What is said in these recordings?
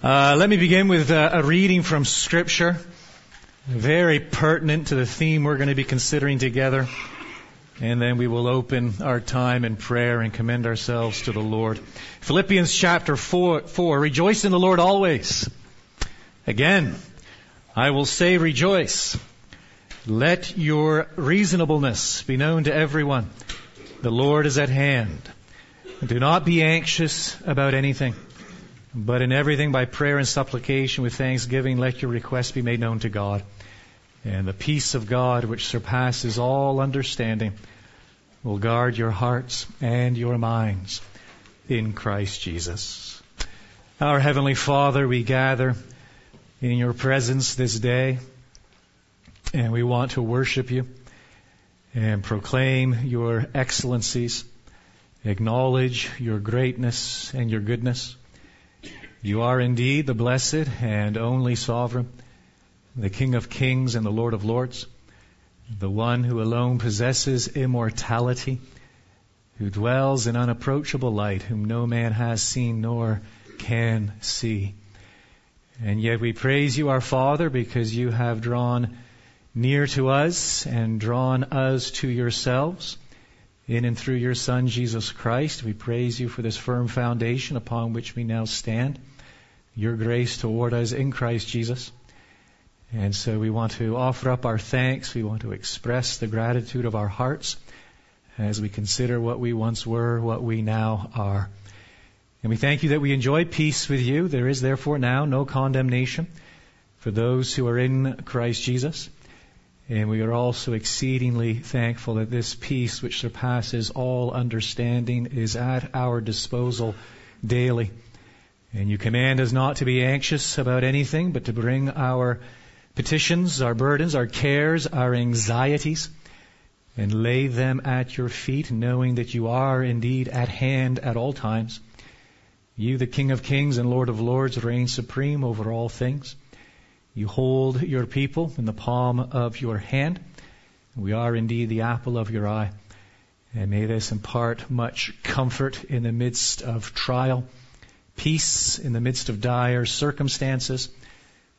Uh, let me begin with uh, a reading from Scripture, very pertinent to the theme we're going to be considering together. And then we will open our time in prayer and commend ourselves to the Lord. Philippians chapter 4, 4 Rejoice in the Lord always. Again, I will say rejoice. Let your reasonableness be known to everyone. The Lord is at hand. Do not be anxious about anything but in everything, by prayer and supplication with thanksgiving, let your requests be made known to God. And the peace of God, which surpasses all understanding, will guard your hearts and your minds in Christ Jesus. Our Heavenly Father, we gather in your presence this day, and we want to worship you and proclaim your excellencies, acknowledge your greatness and your goodness. You are indeed the blessed and only sovereign, the King of kings and the Lord of lords, the one who alone possesses immortality, who dwells in unapproachable light, whom no man has seen nor can see. And yet we praise you, our Father, because you have drawn near to us and drawn us to yourselves in and through your Son, Jesus Christ. We praise you for this firm foundation upon which we now stand your grace toward us in Christ Jesus. And so we want to offer up our thanks. We want to express the gratitude of our hearts as we consider what we once were, what we now are. And we thank you that we enjoy peace with you. There is therefore now no condemnation for those who are in Christ Jesus. And we are also exceedingly thankful that this peace, which surpasses all understanding, is at our disposal daily. And you command us not to be anxious about anything, but to bring our petitions, our burdens, our cares, our anxieties, and lay them at your feet, knowing that you are indeed at hand at all times. You, the King of kings and Lord of lords, reign supreme over all things. You hold your people in the palm of your hand. We are indeed the apple of your eye. And may this impart much comfort in the midst of trial peace in the midst of dire circumstances,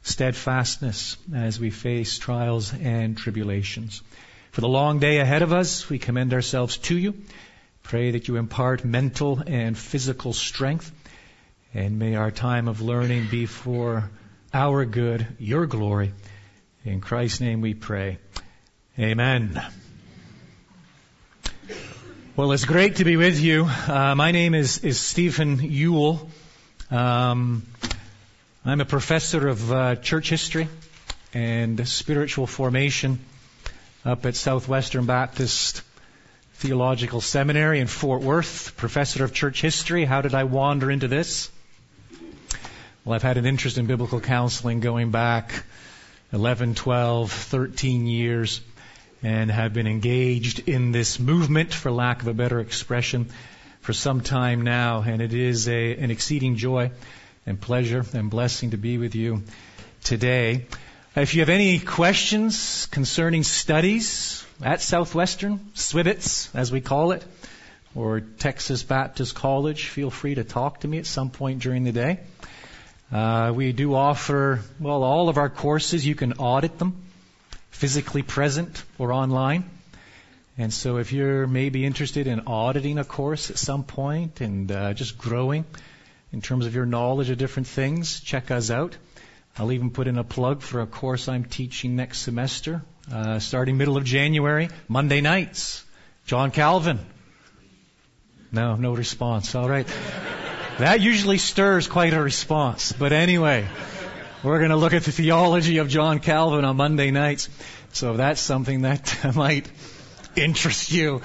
steadfastness as we face trials and tribulations. For the long day ahead of us, we commend ourselves to you. Pray that you impart mental and physical strength, and may our time of learning be for our good, your glory. In Christ's name we pray. Amen. Well, it's great to be with you. Uh, my name is, is Stephen Yuille. Um, I'm a professor of uh, church history and spiritual formation up at Southwestern Baptist Theological Seminary in Fort Worth, professor of church history. How did I wander into this? Well, I've had an interest in biblical counseling going back 11, 12, 13 years and have been engaged in this movement, for lack of a better expression, for some time now, and it is a, an exceeding joy and pleasure and blessing to be with you today. If you have any questions concerning studies at Southwestern, SWIBITS, as we call it, or Texas Baptist College, feel free to talk to me at some point during the day. Uh, we do offer, well, all of our courses, you can audit them physically present or online. And so if you're maybe interested in auditing a course at some point and uh, just growing in terms of your knowledge of different things, check us out. I'll even put in a plug for a course I'm teaching next semester, uh, starting middle of January, Monday nights. John Calvin. No, no response. All right. That usually stirs quite a response. But anyway, we're going to look at the theology of John Calvin on Monday nights. So if that's something that might interest you,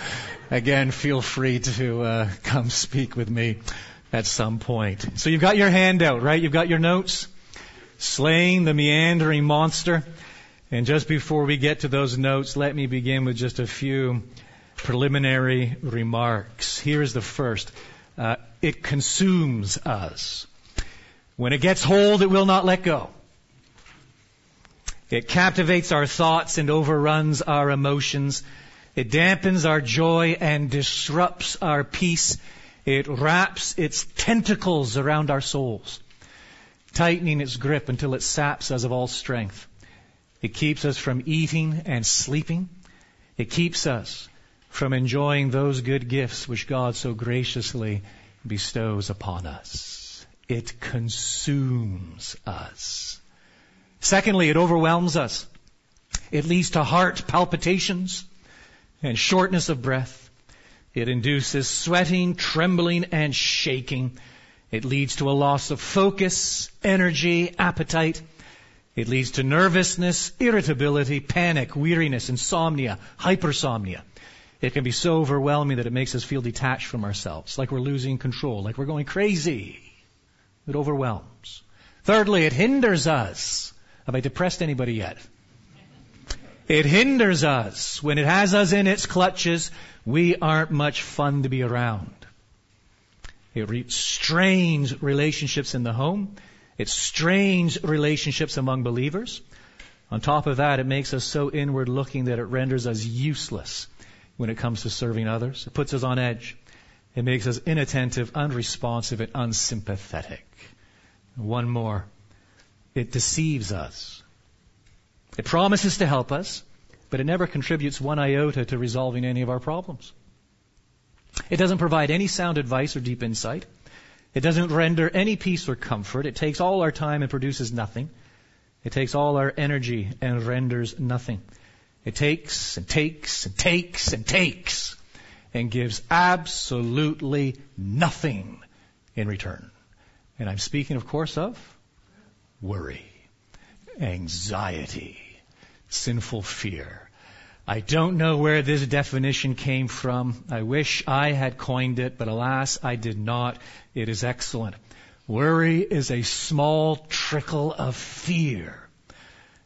again, feel free to uh, come speak with me at some point. So you've got your handout, right? You've got your notes. Slaying the meandering monster. And just before we get to those notes, let me begin with just a few preliminary remarks. Here's the first. Uh, it consumes us. When it gets hold, it will not let go. It captivates our thoughts and overruns our emotions. It dampens our joy and disrupts our peace. It wraps its tentacles around our souls. tightening its grip until it saps us of all strength. It keeps us from eating and sleeping. It keeps us from enjoying those good gifts which God so graciously bestows upon us. It consumes us. Secondly, it overwhelms us. It leads to heart palpitations and shortness of breath. It induces sweating, trembling, and shaking. It leads to a loss of focus, energy, appetite. It leads to nervousness, irritability, panic, weariness, insomnia, hypersomnia. It can be so overwhelming that it makes us feel detached from ourselves, like we're losing control, like we're going crazy. It overwhelms. Thirdly, it hinders us. Have I depressed anybody yet? It hinders us. When it has us in its clutches, we aren't much fun to be around. It strains relationships in the home. It strains relationships among believers. On top of that, it makes us so inward looking that it renders us useless when it comes to serving others. It puts us on edge. It makes us inattentive, unresponsive, and unsympathetic. One more. It deceives us. It promises to help us, but it never contributes one iota to resolving any of our problems. It doesn't provide any sound advice or deep insight. It doesn't render any peace or comfort. It takes all our time and produces nothing. It takes all our energy and renders nothing. It takes and takes and takes and takes and gives absolutely nothing in return. And I'm speaking, of course, of worry, anxiety, sinful fear. I don't know where this definition came from. I wish I had coined it, but alas, I did not. It is excellent. Worry is a small trickle of fear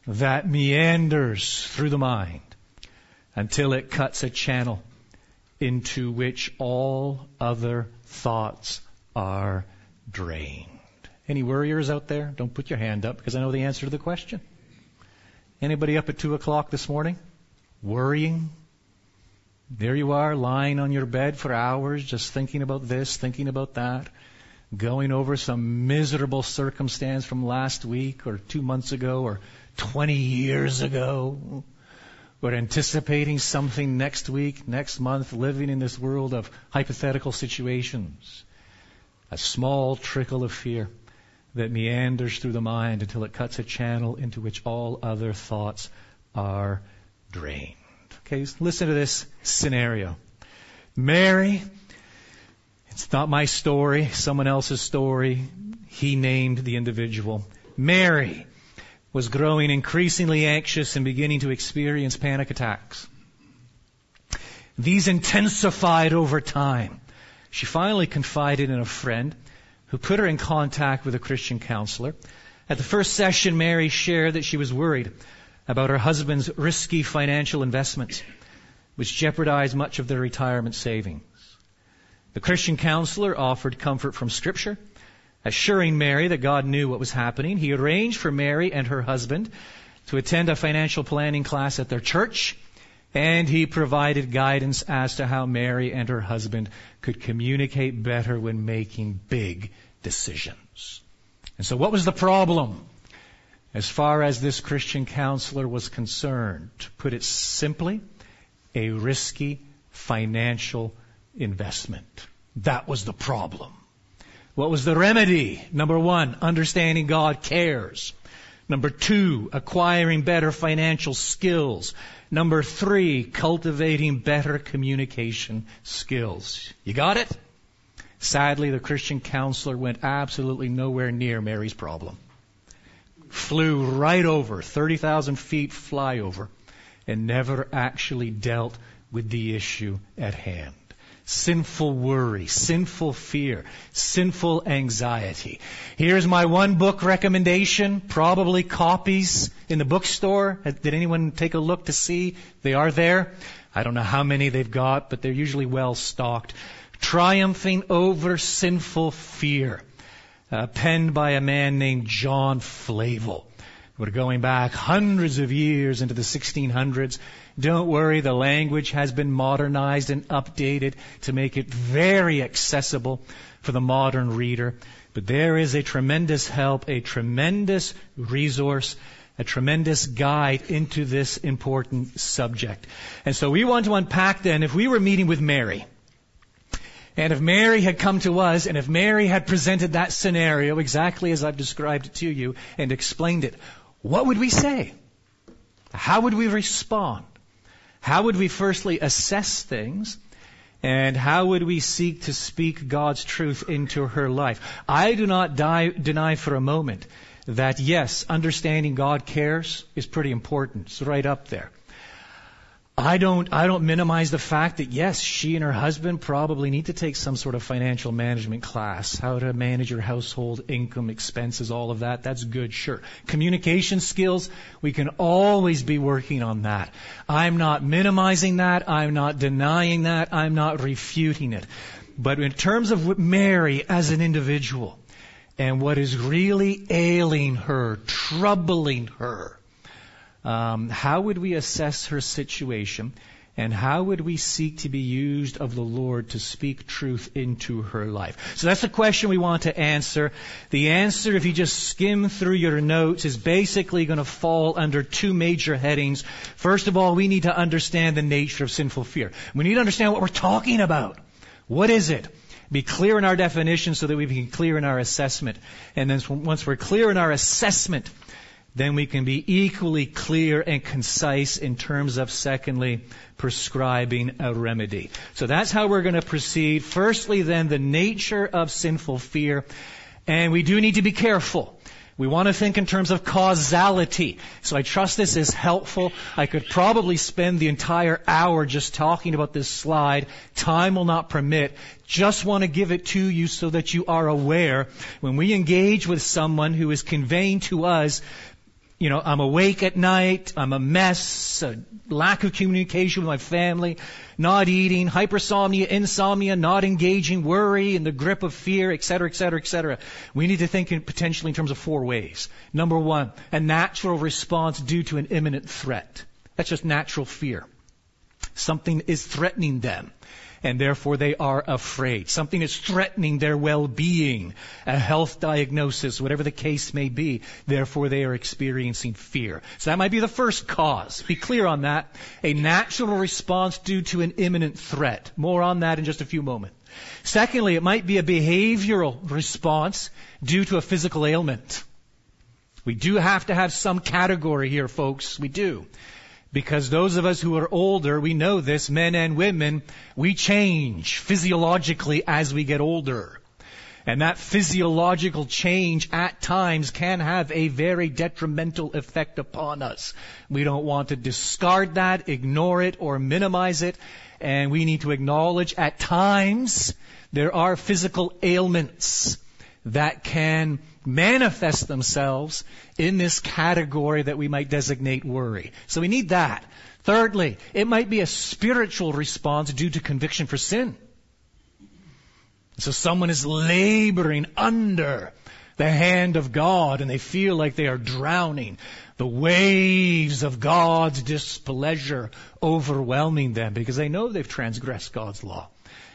that meanders through the mind until it cuts a channel into which all other thoughts are drained. Any worriers out there? Don't put your hand up because I know the answer to the question. Anybody up at two o'clock this morning? Worrying? There you are, lying on your bed for hours, just thinking about this, thinking about that, going over some miserable circumstance from last week or two months ago or 20 years ago. We're anticipating something next week, next month, living in this world of hypothetical situations. A small trickle of fear that meanders through the mind until it cuts a channel into which all other thoughts are drained. Okay, listen to this scenario. Mary, it's not my story, someone else's story. He named the individual. Mary was growing increasingly anxious and beginning to experience panic attacks. These intensified over time. She finally confided in a friend who put her in contact with a Christian counselor. At the first session, Mary shared that she was worried about her husband's risky financial investments, which jeopardized much of their retirement savings. The Christian counselor offered comfort from Scripture, assuring Mary that God knew what was happening. He arranged for Mary and her husband to attend a financial planning class at their church, and he provided guidance as to how Mary and her husband could communicate better when making big decisions. And so what was the problem? As far as this Christian counselor was concerned, to put it simply, a risky financial investment. That was the problem. What was the remedy? Number one, understanding God cares. Number two, acquiring better financial skills. Number three, cultivating better communication skills. You got it? Sadly, the Christian counselor went absolutely nowhere near Mary's problem. Flew right over, 30,000 feet flyover, and never actually dealt with the issue at hand sinful worry, sinful fear, sinful anxiety. Here's my one book recommendation, probably copies in the bookstore. Did anyone take a look to see? They are there. I don't know how many they've got, but they're usually well stocked. Triumphing over sinful fear, uh, penned by a man named John Flavel. We're going back hundreds of years into the 1600s. Don't worry, the language has been modernized and updated to make it very accessible for the modern reader. But there is a tremendous help, a tremendous resource, a tremendous guide into this important subject. And so we want to unpack then, if we were meeting with Mary, and if Mary had come to us, and if Mary had presented that scenario exactly as I've described it to you and explained it, what would we say? How would we respond? How would we firstly assess things? And how would we seek to speak God's truth into her life? I do not die, deny for a moment that yes, understanding God cares is pretty important. It's right up there. I don't, I don't minimize the fact that yes, she and her husband probably need to take some sort of financial management class, how to manage your household income, expenses, all of that. That's good, sure. Communication skills, we can always be working on that. I'm not minimizing that. I'm not denying that. I'm not refuting it. But in terms of Mary as an individual and what is really ailing her, troubling her, um, how would we assess her situation? And how would we seek to be used of the Lord to speak truth into her life? So that's the question we want to answer. The answer, if you just skim through your notes, is basically going to fall under two major headings. First of all, we need to understand the nature of sinful fear. We need to understand what we're talking about. What is it? Be clear in our definition so that we can be clear in our assessment. And then once we're clear in our assessment, then we can be equally clear and concise in terms of, secondly, prescribing a remedy. So that's how we're going to proceed. Firstly, then, the nature of sinful fear. And we do need to be careful. We want to think in terms of causality. So I trust this is helpful. I could probably spend the entire hour just talking about this slide. Time will not permit. Just want to give it to you so that you are aware when we engage with someone who is conveying to us you know, I'm awake at night, I'm a mess, a lack of communication with my family, not eating, hypersomnia, insomnia, not engaging, worry, and the grip of fear, etc., etc., etc. We need to think in potentially in terms of four ways. Number one, a natural response due to an imminent threat. That's just natural fear. Something is threatening them and therefore they are afraid. Something is threatening their well-being, a health diagnosis, whatever the case may be. Therefore they are experiencing fear. So that might be the first cause. Be clear on that. A natural response due to an imminent threat. More on that in just a few moments. Secondly, it might be a behavioral response due to a physical ailment. We do have to have some category here, folks. We do. Because those of us who are older, we know this, men and women, we change physiologically as we get older. And that physiological change at times can have a very detrimental effect upon us. We don't want to discard that, ignore it, or minimize it. And we need to acknowledge at times there are physical ailments that can manifest themselves in this category that we might designate worry. So we need that. Thirdly, it might be a spiritual response due to conviction for sin. So someone is laboring under the hand of God and they feel like they are drowning. The waves of God's displeasure overwhelming them because they know they've transgressed God's law.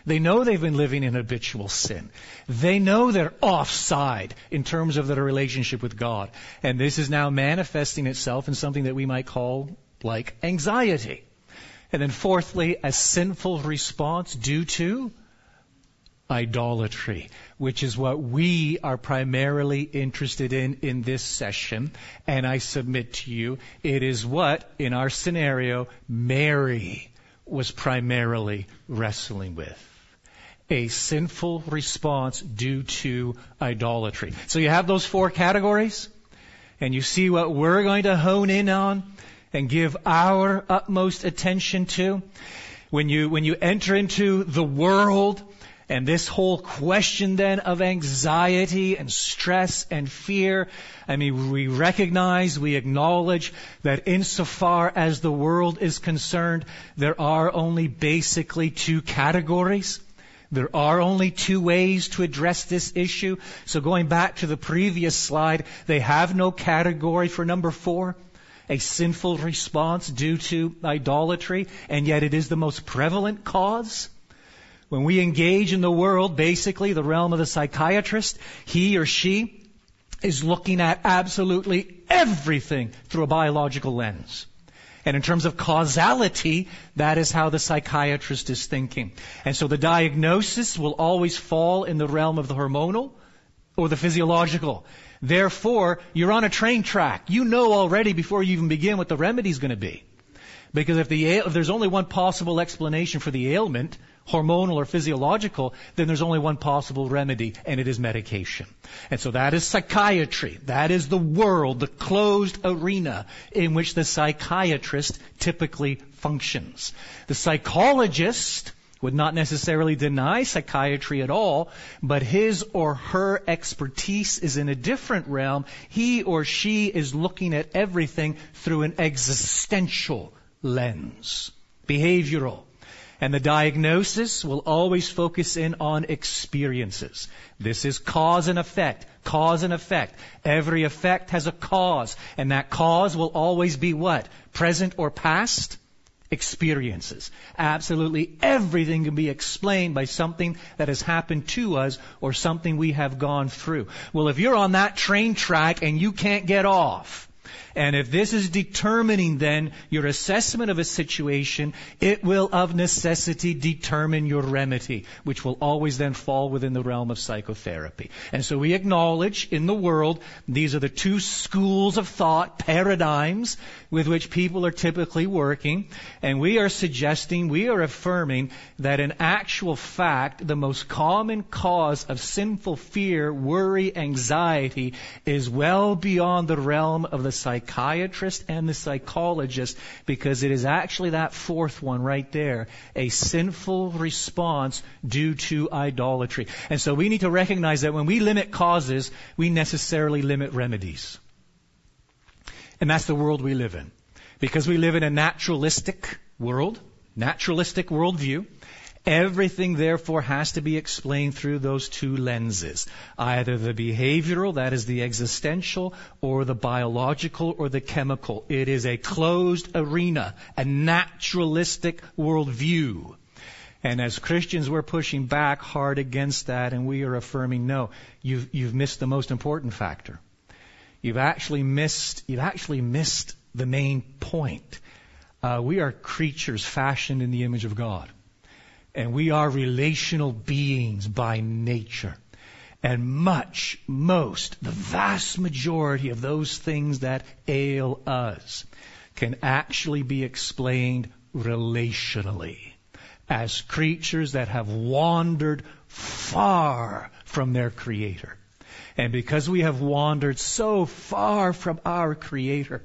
They know they've been living in habitual sin. They know they're offside in terms of their relationship with God. And this is now manifesting itself in something that we might call like anxiety. And then fourthly, a sinful response due to idolatry, which is what we are primarily interested in in this session. And I submit to you, it is what, in our scenario, Mary was primarily wrestling with a sinful response due to idolatry. So you have those four categories, and you see what we're going to hone in on and give our utmost attention to. When you, when you enter into the world, and this whole question then of anxiety and stress and fear, I mean, we recognize, we acknowledge that insofar as the world is concerned, there are only basically two categories. There are only two ways to address this issue. So going back to the previous slide, they have no category for number four, a sinful response due to idolatry, and yet it is the most prevalent cause. When we engage in the world, basically the realm of the psychiatrist, he or she is looking at absolutely everything through a biological lens. And in terms of causality, that is how the psychiatrist is thinking. And so the diagnosis will always fall in the realm of the hormonal or the physiological. Therefore, you're on a train track. You know already before you even begin what the remedy is going to be. Because if, the, if there's only one possible explanation for the ailment, hormonal or physiological, then there's only one possible remedy, and it is medication. And so that is psychiatry. That is the world, the closed arena in which the psychiatrist typically functions. The psychologist would not necessarily deny psychiatry at all, but his or her expertise is in a different realm. He or she is looking at everything through an existential lens, behavioral. And the diagnosis will always focus in on experiences. This is cause and effect. Cause and effect. Every effect has a cause. And that cause will always be what? Present or past? Experiences. Absolutely everything can be explained by something that has happened to us or something we have gone through. Well, if you're on that train track and you can't get off, and if this is determining then your assessment of a situation, it will of necessity determine your remedy, which will always then fall within the realm of psychotherapy. And so we acknowledge in the world these are the two schools of thought, paradigms, with which people are typically working. And we are suggesting, we are affirming that in actual fact, the most common cause of sinful fear, worry, anxiety is well beyond the realm of the psych psychiatrist and the psychologist because it is actually that fourth one right there, a sinful response due to idolatry. And so we need to recognize that when we limit causes, we necessarily limit remedies. And that's the world we live in. Because we live in a naturalistic world, naturalistic worldview, Everything, therefore, has to be explained through those two lenses. Either the behavioral, that is the existential, or the biological or the chemical. It is a closed arena, a naturalistic worldview. And as Christians, we're pushing back hard against that, and we are affirming, no, you've, you've missed the most important factor. You've actually missed, you've actually missed the main point. Uh, we are creatures fashioned in the image of God. And we are relational beings by nature. And much, most, the vast majority of those things that ail us can actually be explained relationally as creatures that have wandered far from their Creator. And because we have wandered so far from our Creator,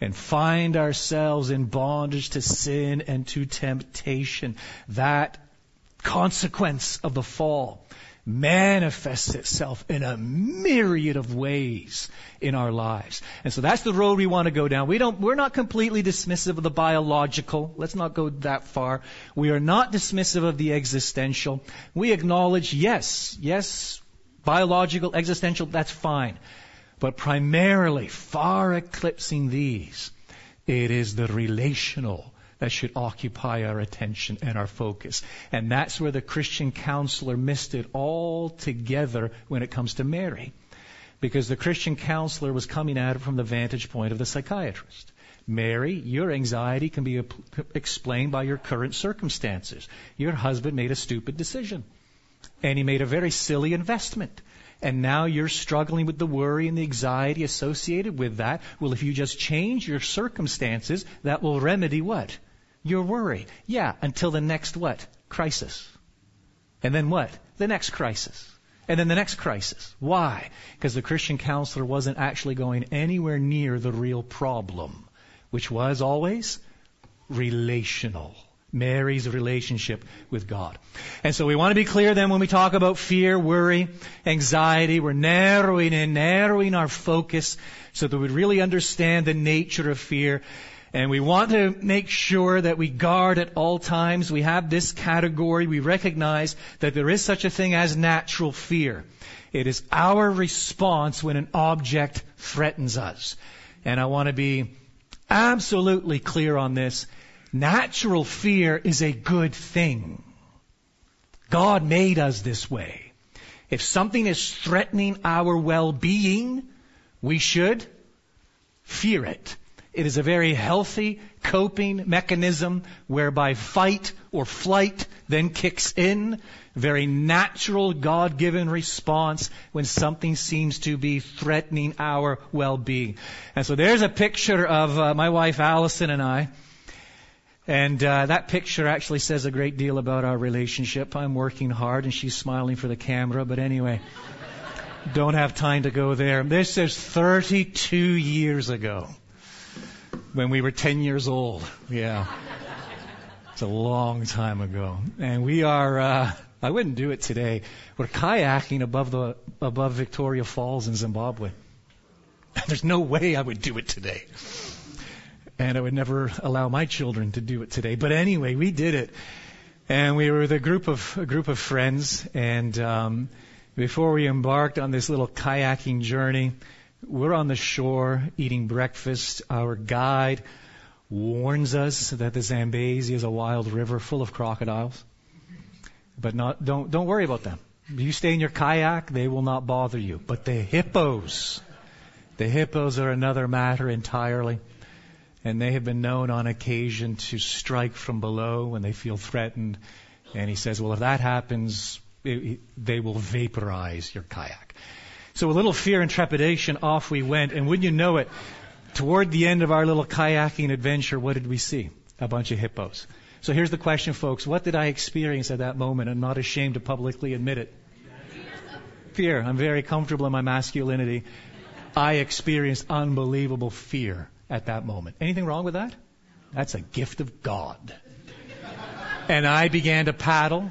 and find ourselves in bondage to sin and to temptation, that consequence of the fall manifests itself in a myriad of ways in our lives. And so that's the road we want to go down. We don't, we're not completely dismissive of the biological. Let's not go that far. We are not dismissive of the existential. We acknowledge, yes, yes, biological, existential, that's fine. But primarily, far eclipsing these, it is the relational that should occupy our attention and our focus. And that's where the Christian counselor missed it altogether when it comes to Mary. Because the Christian counselor was coming at it from the vantage point of the psychiatrist. Mary, your anxiety can be explained by your current circumstances. Your husband made a stupid decision. And he made a very silly investment and now you're struggling with the worry and the anxiety associated with that. Well, if you just change your circumstances, that will remedy what? Your worry. Yeah, until the next what? Crisis. And then what? The next crisis. And then the next crisis. Why? Because the Christian counselor wasn't actually going anywhere near the real problem, which was always relational. Mary's relationship with God. And so we want to be clear then when we talk about fear, worry, anxiety, we're narrowing in, narrowing our focus so that we really understand the nature of fear. And we want to make sure that we guard at all times. We have this category. We recognize that there is such a thing as natural fear. It is our response when an object threatens us. And I want to be absolutely clear on this. Natural fear is a good thing. God made us this way. If something is threatening our well-being, we should fear it. It is a very healthy coping mechanism whereby fight or flight then kicks in. Very natural God-given response when something seems to be threatening our well-being. And so there's a picture of uh, my wife Allison and I. And uh, that picture actually says a great deal about our relationship. I'm working hard and she's smiling for the camera, but anyway, don't have time to go there. This is 32 years ago when we were 10 years old. Yeah. It's a long time ago. And we are, uh, I wouldn't do it today. We're kayaking above the, above Victoria Falls in Zimbabwe. There's no way I would do it today. And I would never allow my children to do it today. But anyway, we did it. And we were with a group of, a group of friends. And, um, before we embarked on this little kayaking journey, we're on the shore eating breakfast. Our guide warns us that the Zambezi is a wild river full of crocodiles. But not, don't, don't worry about them. You stay in your kayak, they will not bother you. But the hippos, the hippos are another matter entirely. And they have been known on occasion to strike from below when they feel threatened. And he says, well, if that happens, it, they will vaporize your kayak. So a little fear and trepidation, off we went. And wouldn't you know it, toward the end of our little kayaking adventure, what did we see? A bunch of hippos. So here's the question, folks. What did I experience at that moment? I'm not ashamed to publicly admit it. Fear. I'm very comfortable in my masculinity. I experienced unbelievable fear at that moment. Anything wrong with that? That's a gift of God. And I began to paddle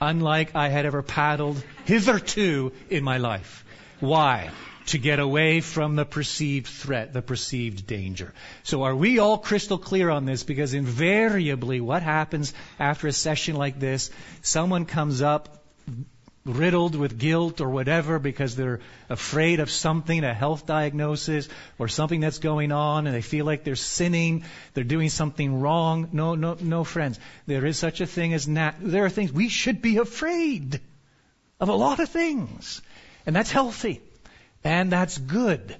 unlike I had ever paddled hitherto in my life. Why? To get away from the perceived threat, the perceived danger. So are we all crystal clear on this? Because invariably what happens after a session like this, someone comes up riddled with guilt or whatever because they're afraid of something, a health diagnosis or something that's going on and they feel like they're sinning, they're doing something wrong. No, no, no friends. There is such a thing as nat, there are things we should be afraid of a lot of things. And that's healthy. And that's good.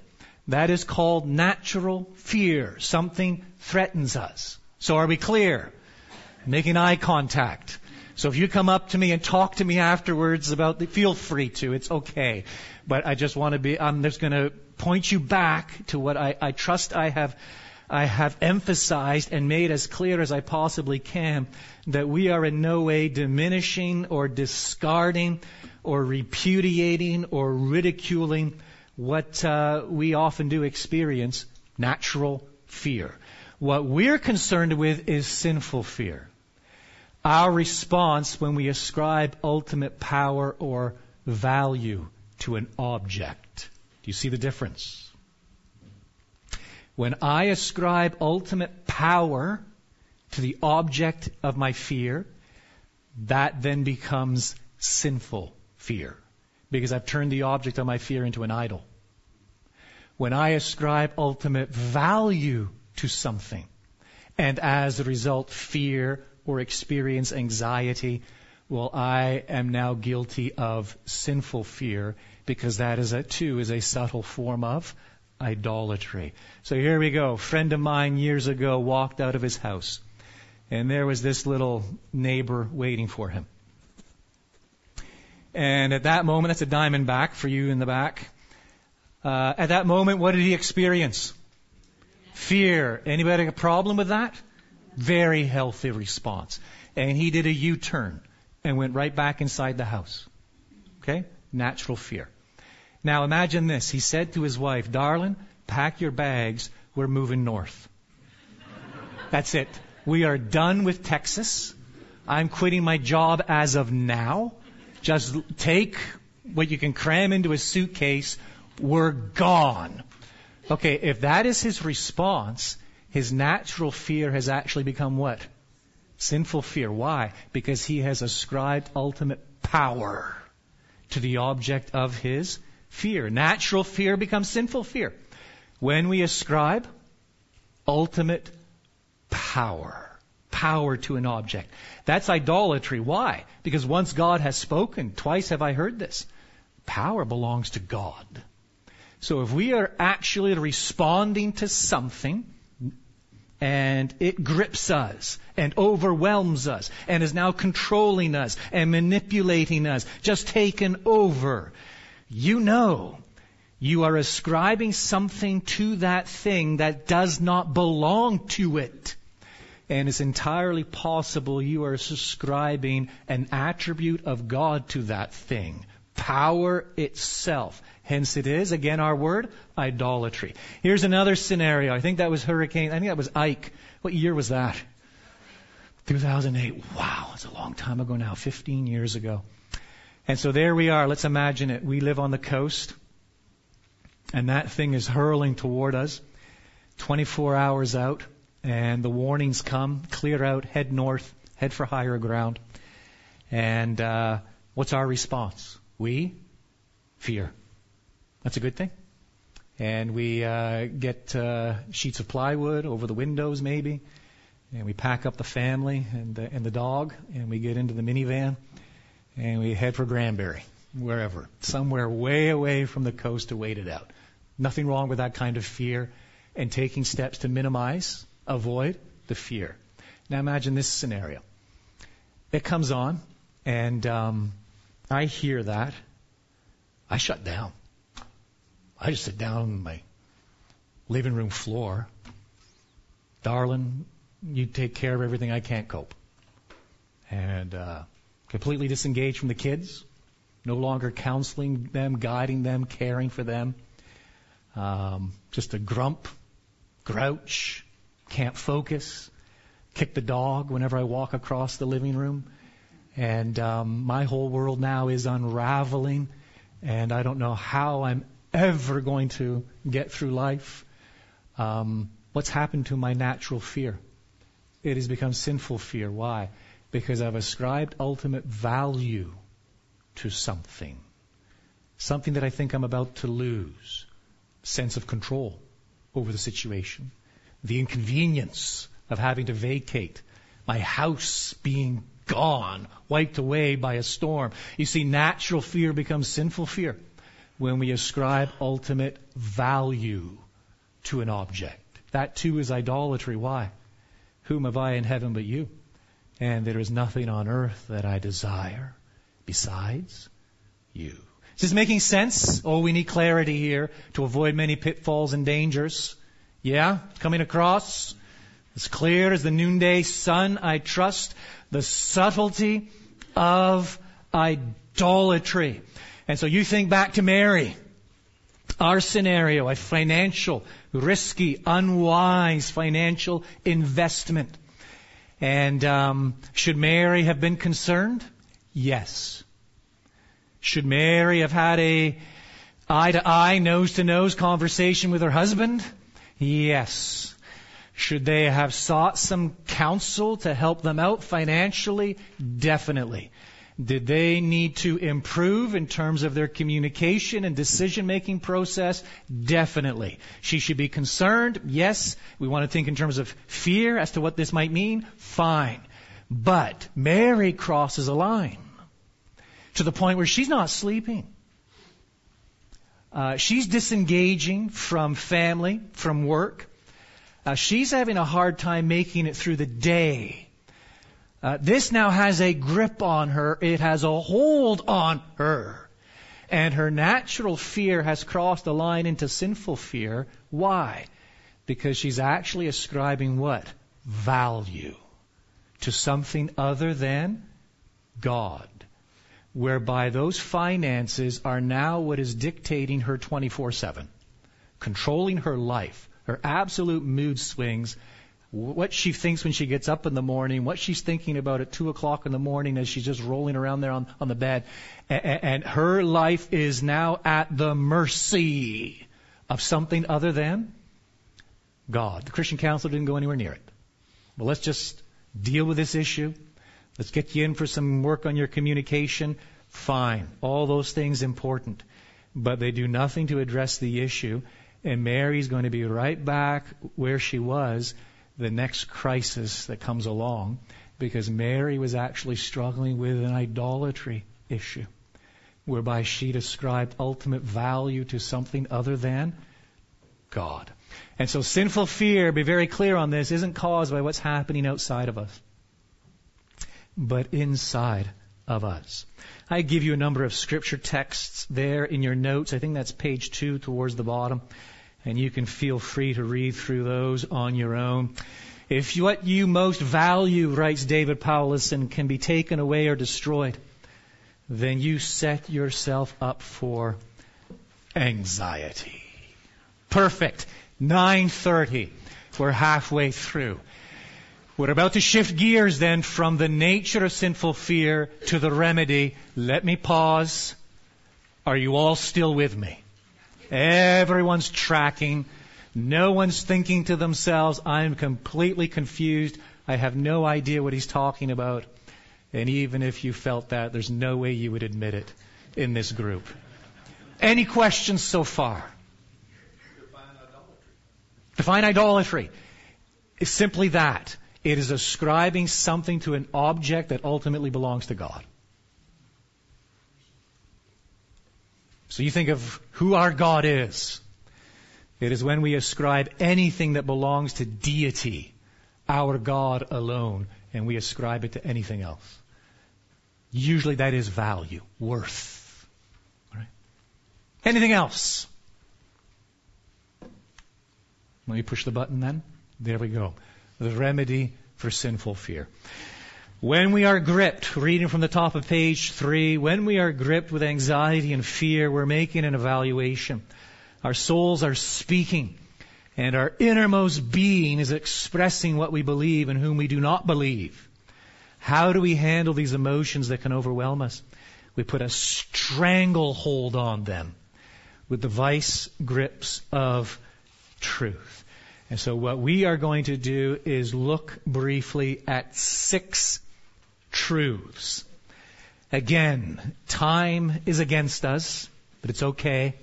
That is called natural fear. Something threatens us. So are we clear? Making eye contact. So if you come up to me and talk to me afterwards about the, feel free to. It's okay. But I just want to be, I'm just going to point you back to what I, I trust I have, I have emphasized and made as clear as I possibly can that we are in no way diminishing or discarding or repudiating or ridiculing what uh, we often do experience natural fear. What we're concerned with is sinful fear. Our response when we ascribe ultimate power or value to an object. Do you see the difference? When I ascribe ultimate power to the object of my fear, that then becomes sinful fear because I've turned the object of my fear into an idol. When I ascribe ultimate value to something and as a result fear or experience anxiety, well, I am now guilty of sinful fear because that is a, too is a subtle form of idolatry. So here we go. Friend of mine years ago walked out of his house and there was this little neighbor waiting for him. And at that moment, that's a diamond back for you in the back. Uh, at that moment, what did he experience? Fear. Anybody a problem with that? Very healthy response. And he did a U-turn and went right back inside the house. Okay? Natural fear. Now imagine this. He said to his wife, darling, pack your bags. We're moving north. That's it. We are done with Texas. I'm quitting my job as of now. Just take what you can cram into a suitcase. We're gone. Okay, if that is his response, his natural fear has actually become what? Sinful fear. Why? Because he has ascribed ultimate power to the object of his fear. Natural fear becomes sinful fear. When we ascribe ultimate power power to an object. That's idolatry. Why? Because once God has spoken, twice have I heard this, power belongs to God. So if we are actually responding to something, and it grips us and overwhelms us and is now controlling us and manipulating us, just taken over. You know you are ascribing something to that thing that does not belong to it. And it's entirely possible you are ascribing an attribute of God to that thing. Power itself. Hence it is, again our word, idolatry. Here's another scenario. I think that was Hurricane, I think that was Ike. What year was that? 2008. Wow, it's a long time ago now, 15 years ago. And so there we are. Let's imagine it. We live on the coast and that thing is hurling toward us 24 hours out, and the warnings come clear out, head north, head for higher ground. And uh, what's our response? We fear. That's a good thing. And we uh, get uh, sheets of plywood over the windows, maybe, and we pack up the family and the, and the dog, and we get into the minivan, and we head for Granbury, wherever, somewhere way away from the coast to wait it out. Nothing wrong with that kind of fear and taking steps to minimize, avoid the fear. Now imagine this scenario. It comes on, and um, I hear that. I shut down. I just sit down on my living room floor. Darling, you take care of everything. I can't cope. And uh, completely disengaged from the kids. No longer counseling them, guiding them, caring for them um, just a grump, grouch, can't focus, kick the dog whenever I walk across the living room. And um, my whole world now is unraveling, and I don't know how I'm ever going to get through life. Um, what's happened to my natural fear? It has become sinful fear. Why? Because I've ascribed ultimate value to something. Something that I think I'm about to lose sense of control over the situation, the inconvenience of having to vacate, my house being gone, wiped away by a storm. You see, natural fear becomes sinful fear when we ascribe ultimate value to an object. That too is idolatry. Why? Whom have I in heaven but you? And there is nothing on earth that I desire besides you. Is this making sense? Oh, we need clarity here to avoid many pitfalls and dangers. Yeah? Coming across? As clear as the noonday sun, I trust the subtlety of idolatry. And so you think back to Mary. Our scenario, a financial, risky, unwise financial investment. And um, should Mary have been concerned? Yes. Should Mary have had a eye to eye, nose to nose conversation with her husband? Yes. Should they have sought some counsel to help them out financially? Definitely. Did they need to improve in terms of their communication and decision making process? Definitely. She should be concerned. Yes. We want to think in terms of fear as to what this might mean. Fine. But Mary crosses a line to the point where she's not sleeping. Uh, she's disengaging from family, from work. She's having a hard time making it through the day. Uh, this now has a grip on her. It has a hold on her. And her natural fear has crossed the line into sinful fear. Why? Because she's actually ascribing what? Value to something other than God whereby those finances are now what is dictating her 24 7, controlling her life, her absolute mood swings, what she thinks when she gets up in the morning, what she's thinking about at 2 o'clock in the morning as she's just rolling around there on, on the bed. And, and her life is now at the mercy of something other than God. The Christian Council didn't go anywhere near it. Well, let's just deal with this issue. Let's get you in for some work on your communication. Fine. All those things important. But they do nothing to address the issue. And Mary's going to be right back where she was the next crisis that comes along because Mary was actually struggling with an idolatry issue whereby she'd ascribed ultimate value to something other than God. And so sinful fear, be very clear on this, isn't caused by what's happening outside of us, but inside of us. I give you a number of scripture texts there in your notes. I think that's page two towards the bottom. And you can feel free to read through those on your own. If what you most value, writes David Powlison, can be taken away or destroyed, then you set yourself up for anxiety. Perfect. 9:30. We're halfway through. We're about to shift gears then from the nature of sinful fear to the remedy. Let me pause. Are you all still with me? Everyone's tracking. No one's thinking to themselves, I'm completely confused. I have no idea what he's talking about. And even if you felt that, there's no way you would admit it in this group. Any questions so far? Define idolatry. Define idolatry. It's simply that. It is ascribing something to an object that ultimately belongs to God. So you think of who our God is. It is when we ascribe anything that belongs to deity, our God alone, and we ascribe it to anything else. Usually that is value, worth. Right? Anything else? Let me push the button then. There we go. The remedy for sinful fear. When we are gripped, reading from the top of page three, when we are gripped with anxiety and fear, we're making an evaluation. Our souls are speaking, and our innermost being is expressing what we believe and whom we do not believe. How do we handle these emotions that can overwhelm us? We put a stranglehold on them with the vice grips of truth. And so what we are going to do is look briefly at six truths. Again, time is against us, but it's okay.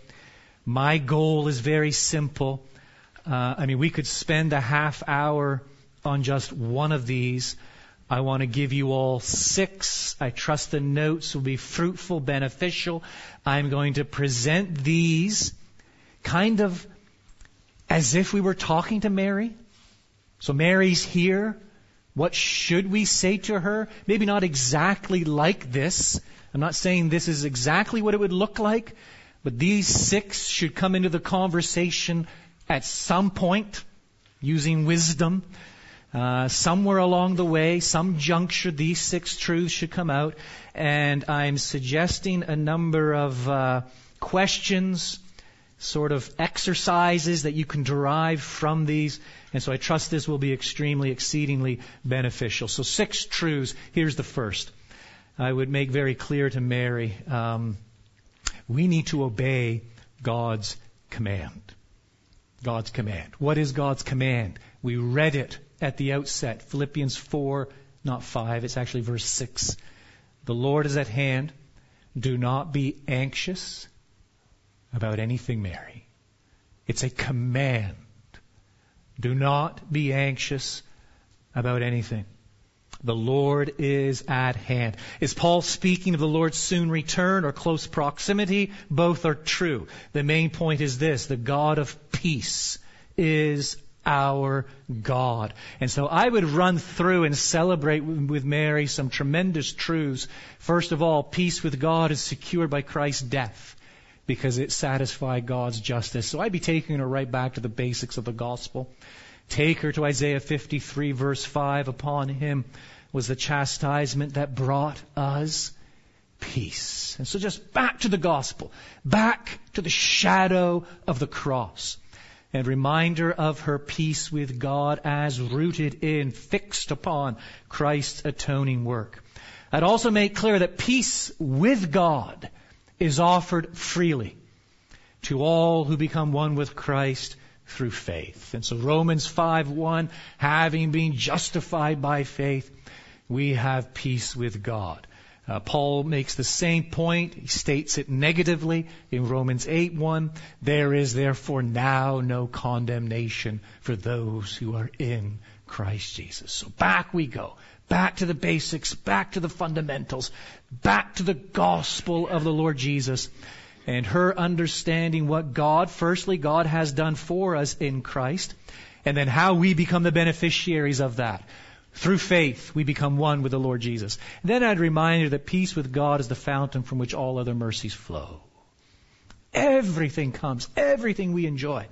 My goal is very simple. Uh, I mean, we could spend a half hour on just one of these. I want to give you all six. I trust the notes will be fruitful, beneficial. I'm going to present these kind of as if we were talking to Mary. So Mary's here. What should we say to her? Maybe not exactly like this. I'm not saying this is exactly what it would look like, but these six should come into the conversation at some point using wisdom. Uh, somewhere along the way, some juncture, these six truths should come out. And I'm suggesting a number of uh, questions, sort of exercises that you can derive from these. And so I trust this will be extremely, exceedingly beneficial. So six truths. Here's the first. I would make very clear to Mary. Um, we need to obey God's command. God's command. What is God's command? We read it at the outset. Philippians 4, not 5, it's actually verse 6. The Lord is at hand. Do not be anxious about anything, Mary. It's a command. Do not be anxious about anything. The Lord is at hand. Is Paul speaking of the Lord's soon return or close proximity? Both are true. The main point is this the God of peace is our God. And so I would run through and celebrate with Mary some tremendous truths. First of all, peace with God is secured by Christ's death because it satisfied God's justice. So I'd be taking her right back to the basics of the gospel. Take her to Isaiah 53 verse 5. Upon him was the chastisement that brought us peace. And so just back to the gospel, back to the shadow of the cross. And reminder of her peace with God as rooted in, fixed upon Christ's atoning work. I'd also make clear that peace with God is offered freely to all who become one with Christ through faith. And so Romans 5:1, having been justified by faith, we have peace with God. Uh, Paul makes the same point. He states it negatively in Romans 8:1. There is therefore now no condemnation for those who are in Christ Jesus. So back we go. Back to the basics, back to the fundamentals, back to the gospel of the Lord Jesus and her understanding what God, firstly, God has done for us in Christ, and then how we become the beneficiaries of that. Through faith, we become one with the Lord Jesus. And then I'd remind you that peace with God is the fountain from which all other mercies flow. Everything comes, everything we enjoy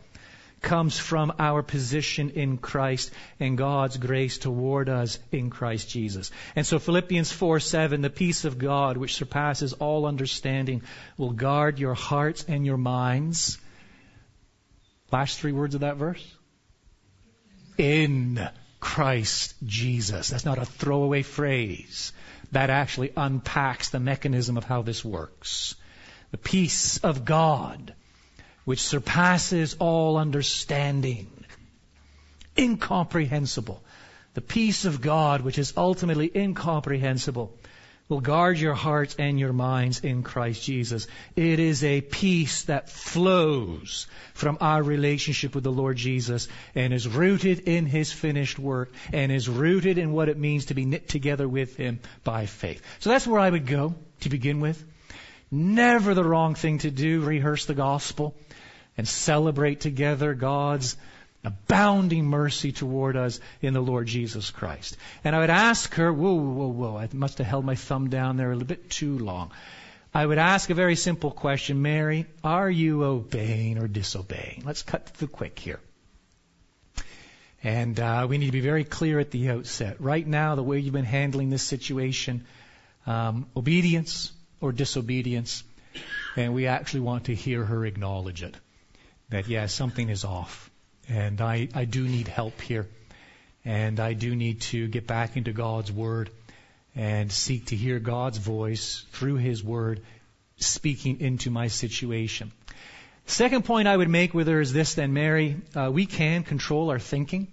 comes from our position in Christ and God's grace toward us in Christ Jesus. And so Philippians 4 7, the peace of God, which surpasses all understanding, will guard your hearts and your minds. Last three words of that verse? In Christ Jesus. That's not a throwaway phrase. That actually unpacks the mechanism of how this works. The peace of God, which surpasses all understanding, incomprehensible. The peace of God, which is ultimately incomprehensible, will guard your hearts and your minds in Christ Jesus. It is a peace that flows from our relationship with the Lord Jesus and is rooted in His finished work and is rooted in what it means to be knit together with Him by faith. So that's where I would go to begin with. Never the wrong thing to do, rehearse the gospel and celebrate together God's abounding mercy toward us in the Lord Jesus Christ. And I would ask her, whoa, whoa, whoa, I must have held my thumb down there a little bit too long. I would ask a very simple question, Mary, are you obeying or disobeying? Let's cut to the quick here. And uh, we need to be very clear at the outset. Right now, the way you've been handling this situation, um, obedience or disobedience, and we actually want to hear her acknowledge it. That, yeah, something is off. And I, I do need help here. And I do need to get back into God's Word and seek to hear God's voice through His Word speaking into my situation. Second point I would make with her is this then, Mary. Uh, we can control our thinking,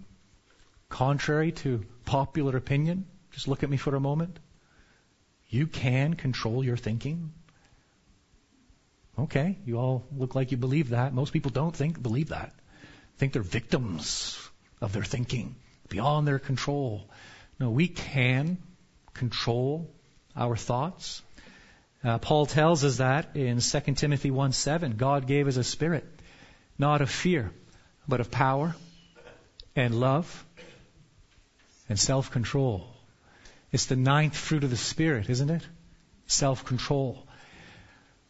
contrary to popular opinion. Just look at me for a moment. You can control your thinking. Okay, you all look like you believe that. Most people don't think believe that think they're victims of their thinking, beyond their control. No, we can control our thoughts. Uh, Paul tells us that in 2 Timothy 1 7. God gave us a spirit, not of fear, but of power and love and self control. It's the ninth fruit of the Spirit, isn't it? Self control.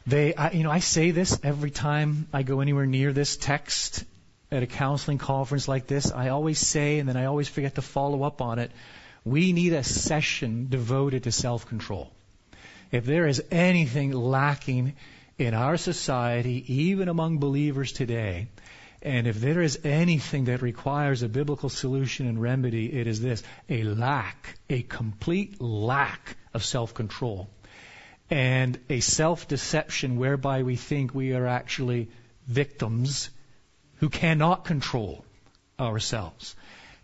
They, I, you know, I say this every time I go anywhere near this text at a counseling conference like this, I always say, and then I always forget to follow up on it, we need a session devoted to self control. If there is anything lacking in our society, even among believers today, and if there is anything that requires a biblical solution and remedy, it is this a lack, a complete lack of self control. And a self deception whereby we think we are actually victims who cannot control ourselves.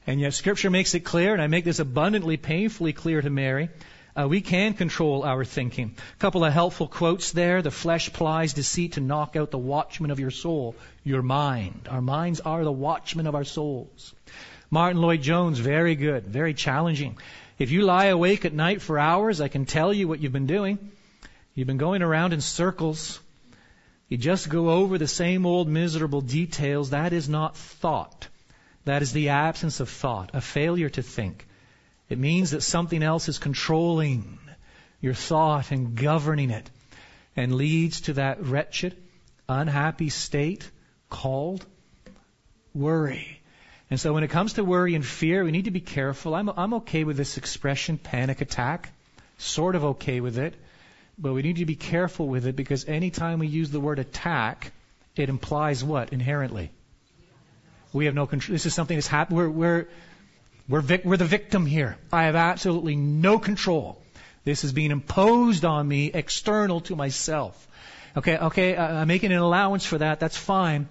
And yet Scripture makes it clear, and I make this abundantly, painfully clear to Mary, uh, we can control our thinking. A couple of helpful quotes there. The flesh plies deceit to knock out the watchman of your soul, your mind. Our minds are the watchmen of our souls. Martyn Lloyd-Jones, very good, very challenging. If you lie awake at night for hours, I can tell you what you've been doing. You've been going around in circles you just go over the same old miserable details. That is not thought. That is the absence of thought, a failure to think. It means that something else is controlling your thought and governing it and leads to that wretched, unhappy state called worry. And so when it comes to worry and fear, we need to be careful. I'm, I'm okay with this expression, panic attack. Sort of okay with it. But we need to be careful with it because anytime we use the word attack, it implies what inherently? We have no control. This is something that's happened. We're, we're, we're, vic- we're the victim here. I have absolutely no control. This is being imposed on me external to myself. Okay, okay, I'm making an allowance for that. That's fine,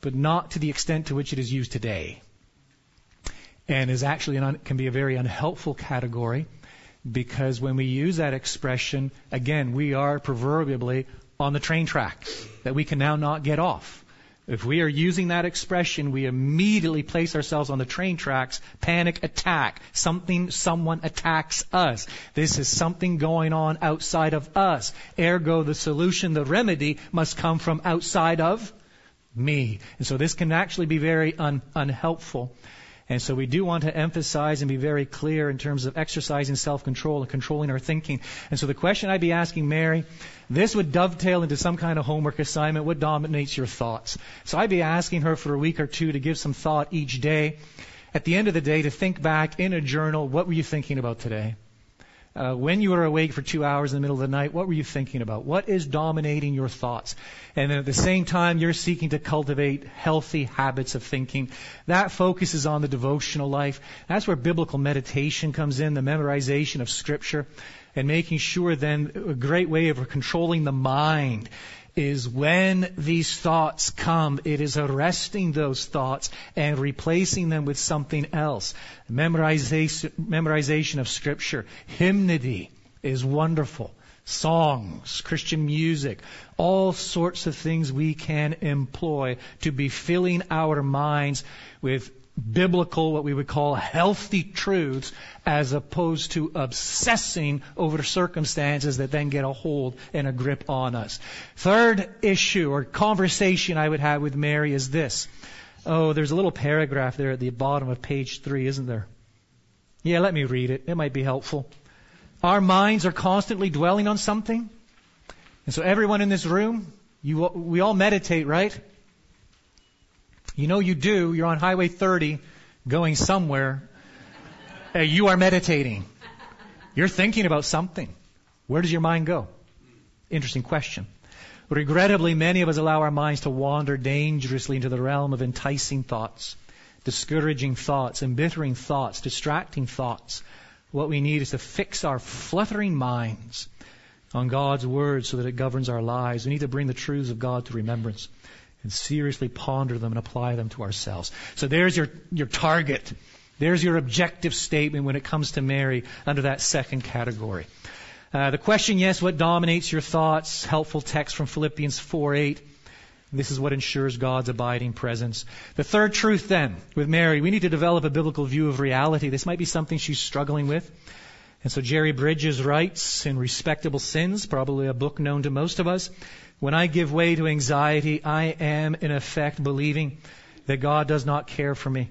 but not to the extent to which it is used today. And is actually an un- can be a very unhelpful category Because when we use that expression, again, we are proverbially on the train track that we can now not get off. If we are using that expression, we immediately place ourselves on the train tracks, panic attack. Something, someone attacks us. This is something going on outside of us. Ergo, the solution, the remedy must come from outside of me. And so this can actually be very un, unhelpful. And so we do want to emphasize and be very clear in terms of exercising self-control and controlling our thinking. And so the question I'd be asking Mary, this would dovetail into some kind of homework assignment. What dominates your thoughts? So I'd be asking her for a week or two to give some thought each day. At the end of the day, to think back in a journal, what were you thinking about today? Uh, when you were awake for two hours in the middle of the night, what were you thinking about? What is dominating your thoughts? And then at the same time, you're seeking to cultivate healthy habits of thinking. That focuses on the devotional life. That's where biblical meditation comes in, the memorization of scripture, and making sure then a great way of controlling the mind is when these thoughts come, it is arresting those thoughts and replacing them with something else. Memorization, memorization of scripture, hymnody is wonderful. Songs, Christian music, all sorts of things we can employ to be filling our minds with biblical, what we would call healthy truths, as opposed to obsessing over circumstances that then get a hold and a grip on us. Third issue or conversation I would have with Mary is this. Oh, there's a little paragraph there at the bottom of page three, isn't there? Yeah, let me read it. It might be helpful. Our minds are constantly dwelling on something. And so everyone in this room, you, we all meditate, right? You know you do. You're on Highway 30 going somewhere. You are meditating. You're thinking about something. Where does your mind go? Interesting question. Regrettably, many of us allow our minds to wander dangerously into the realm of enticing thoughts, discouraging thoughts, embittering thoughts, distracting thoughts. What we need is to fix our fluttering minds on God's Word so that it governs our lives. We need to bring the truths of God to remembrance and seriously ponder them and apply them to ourselves. So there's your, your target. There's your objective statement when it comes to Mary under that second category. Uh, the question, yes, what dominates your thoughts? Helpful text from Philippians 4 8. This is what ensures God's abiding presence. The third truth then, with Mary, we need to develop a biblical view of reality. This might be something she's struggling with. And so Jerry Bridges writes in Respectable Sins, probably a book known to most of us, when I give way to anxiety, I am in effect believing that God does not care for me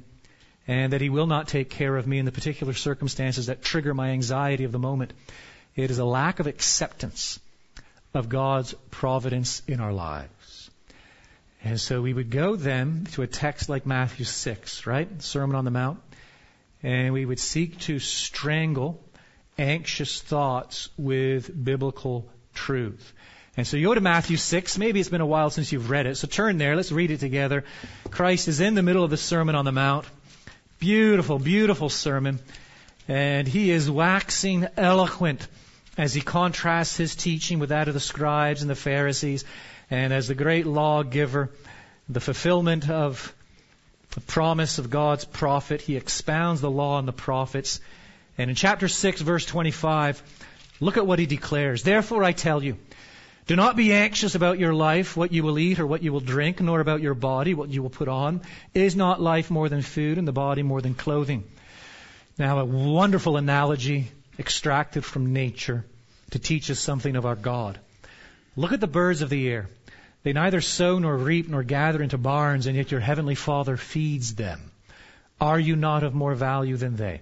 and that He will not take care of me in the particular circumstances that trigger my anxiety of the moment. It is a lack of acceptance of God's providence in our lives. And so we would go then to a text like Matthew 6, right? Sermon on the Mount. And we would seek to strangle anxious thoughts with biblical truth. And so you go to Matthew 6. Maybe it's been a while since you've read it. So turn there. Let's read it together. Christ is in the middle of the Sermon on the Mount. Beautiful, beautiful sermon. And he is waxing eloquent as he contrasts his teaching with that of the scribes and the Pharisees. And as the great lawgiver, the fulfillment of the promise of God's prophet, he expounds the law and the prophets. And in chapter 6, verse 25, look at what he declares. Therefore I tell you, do not be anxious about your life, what you will eat or what you will drink, nor about your body, what you will put on. Is not life more than food and the body more than clothing? Now, a wonderful analogy extracted from nature to teach us something of our God. Look at the birds of the air. They neither sow nor reap nor gather into barns, and yet your heavenly Father feeds them. Are you not of more value than they?